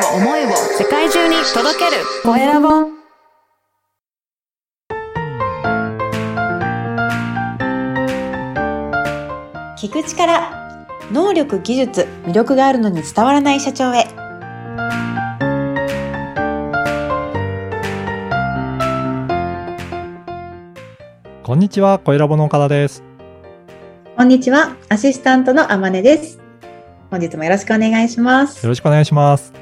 を思いを世界中に届ける。コエラボ聞く力能力技術魅力があるのに伝わらない社長へ。こんにちは、小ラボの岡田です。こんにちはアシスタントのあまねです。本日もよろしくお願いします。よろしくお願いします。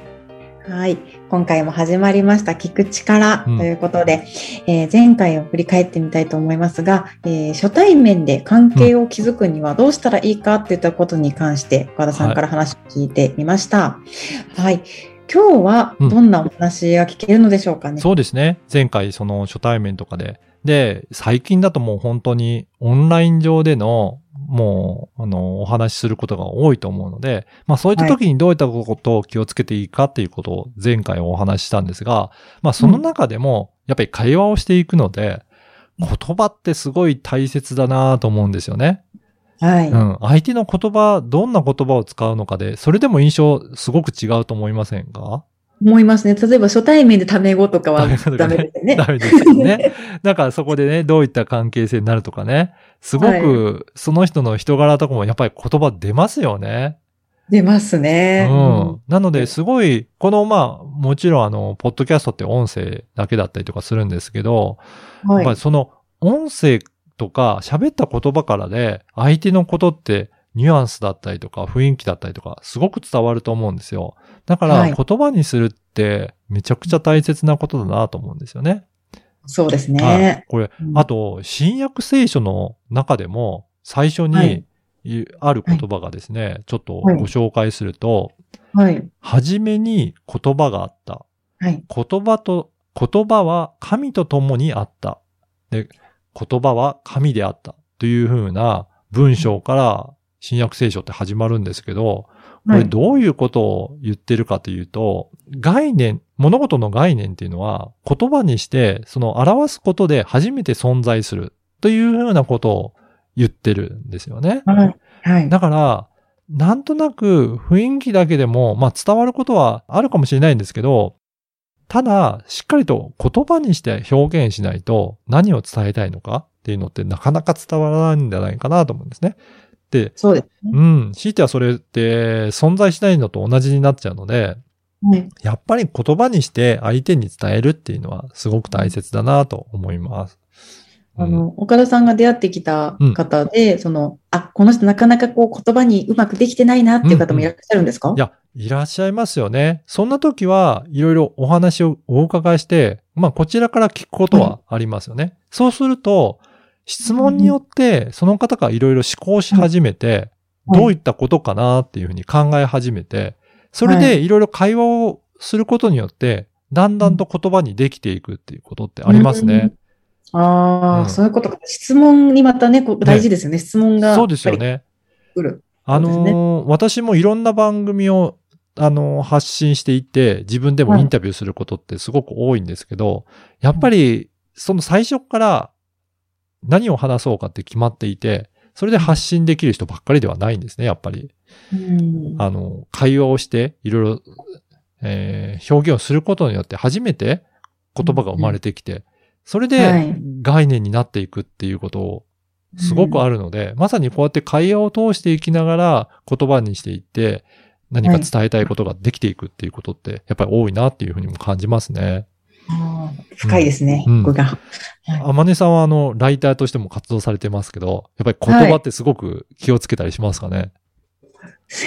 はい。今回も始まりました聞く力とうん。いうことで、えー前回を振り返ってみたいと思いますが、えー初対面で関係を築くにはどうしたらいいかっていったことに関して岡田さんから話を聞いてみました。はい、今日はどんなお話が聞けるのでしょうかね、そうですね。前回その初対面とかで。で、最近だともう本当にオンライン上でのもう、あの、お話しすることが多いと思うので、まあそういった時にどういったことを気をつけていいかっていうことを前回お話ししたんですが、まあその中でもやっぱり会話をしていくので、言葉ってすごい大切だなと思うんですよね。はい、うん。相手の言葉、どんな言葉を使うのかで、それでも印象すごく違うと思いませんか？思いますね。例えば初対面でタメ語とかはダメですね。ダメですよね。だ からそこでね、どういった関係性になるとかね。すごく、その人の人柄とかもやっぱり言葉出ますよね。出ますね。うん。なので、すごい、この、まあ、もちろんあの、ポッドキャストって音声だけだったりとかするんですけど、うんはいやっぱりその音声とか喋った言葉からで、相手のことってニュアンスだったりとか雰囲気だったりとか、すごく伝わると思うんですよ。だからはい言葉にするってめちゃくちゃ大切なことだなと思うんですよね。そうですはいね。これ、うんあと、新約聖書の中でも最初はいにいある言葉がですね、ちょっとはいご紹介すると、はい。はじめに言葉があった。はい。言葉と、言葉は神と共にあった。で、言葉は神であった。というふうな文章から新約聖書って始まるんですけど、これどういうことを言ってるかというと、概念、物事の概念っていうのは言葉にして、その表すことで初めて存在するというふうなことを言ってるんですよね。はい。はい。だから、なんとなく雰囲気だけでも、まあ伝わることはあるかもしれないんですけど、ただ、しっかりと言葉にして表現しないと何を伝えたいのかっていうのってなかなか伝わらないんじゃないかなと思うんですね。で、そうですね。うん、強いてはそれって存在しないのと同じになっちゃうので、はい。やっぱり言葉にして相手に伝えるっていうのはすごく大切だなと思います。あの、岡田さんが出会ってきた方で、その、あ、この人なかなかこう言葉にうまくできてないなっていう方もいらっしゃるんですか？いや、いらっしゃいますよね。そんな時はいろいろお話をお伺いして、まあこちらから聞くことはありますよね。そうすると、質問によってその方がいろいろ思考し始めて、はいどういったことかなっていうふうに考え始めて、それでいろいろ会話をすることによって、だんだんと言葉にできていくっていうことってありますね。ああ、うんそういうことか。質問にまたね、大事ですよね。質問が。そうですよ。ね。来る。あのー私もいろんな番組を、あのー発信していって、自分でもインタビューすることってすごく多いんですけど、やっぱり、その最初から何を話そうかって決まっていて、それで発信できる人ばっかりではないんですね、やっぱり。うん。あの、会話をして、いろいろ、えー表現をすることによって初めて言葉が生まれてきて、それはでい概念になっていくっていうことをすごくあるので、まさにこうやって会話を通していきながら言葉にしていって、何か伝えたいことができていくっていうことって、やっぱり多いなっていうふうにも感じますね。深いですね、うんここが。あまねさんはあの、ライターとしても活動されてますけど、やっぱり言葉ってすごく気をつけたりしますかね？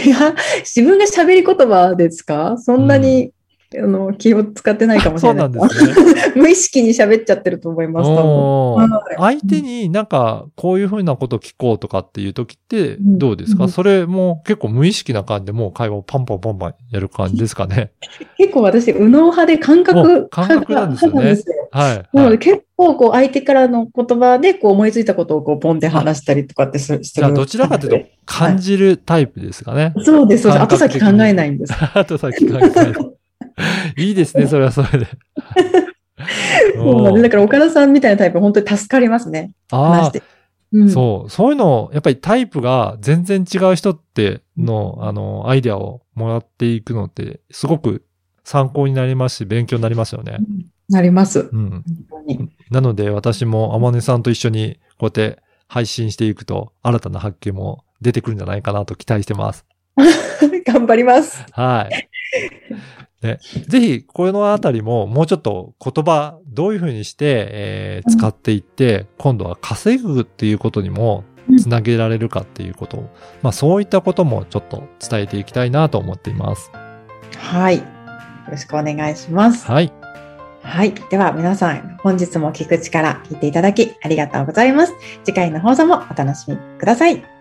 いや、自分が喋り言葉ですか？そんなに、あの、気を使ってないかもしれない。そうなんですね。無意識に喋っちゃってると思います、多分。はい相手になんかこういうふうなことを聞こうとかっていう時ってどうですか、うんそれも結構無意識な感じでもう会話をパンパンパンパンやる感じですかね？結構私、右脳派で感お覚感覚なんですよねはい。なのではい、結構こう相手からの言葉でこう思いついたことをこうポンって話したりとかってすする。じゃあどちらかというと感じるタイプですかね？そうです、そうです。感後先考えないんです。あとさっき考えたい いですね、それはそれで。だから岡田さんみたいなタイプ本当に助かりますね。話ああ。うんそう、そういうのを、やっぱりタイプが全然違う人っての、あの、アイデアをもらっていくのって、すごく参考になりますし、勉強になりますよね。なります。うん。なので私も天音さんと一緒にこうやって配信していくと新たな発見も出てくるんじゃないかなと期待してます。頑張ります。はい。ね、ぜひ、このあたりももうちょっと言葉、どういうふうにして、えー使っていって、今度は稼ぐっていうことにもつなげられるかっていうことを、まあそういったこともちょっと伝えていきたいなと思っています。はい。よろしくお願いします。はい。はい。では皆さん、本日も聞く力聞いていただきありがとうございます。次回の放送もお楽しみください。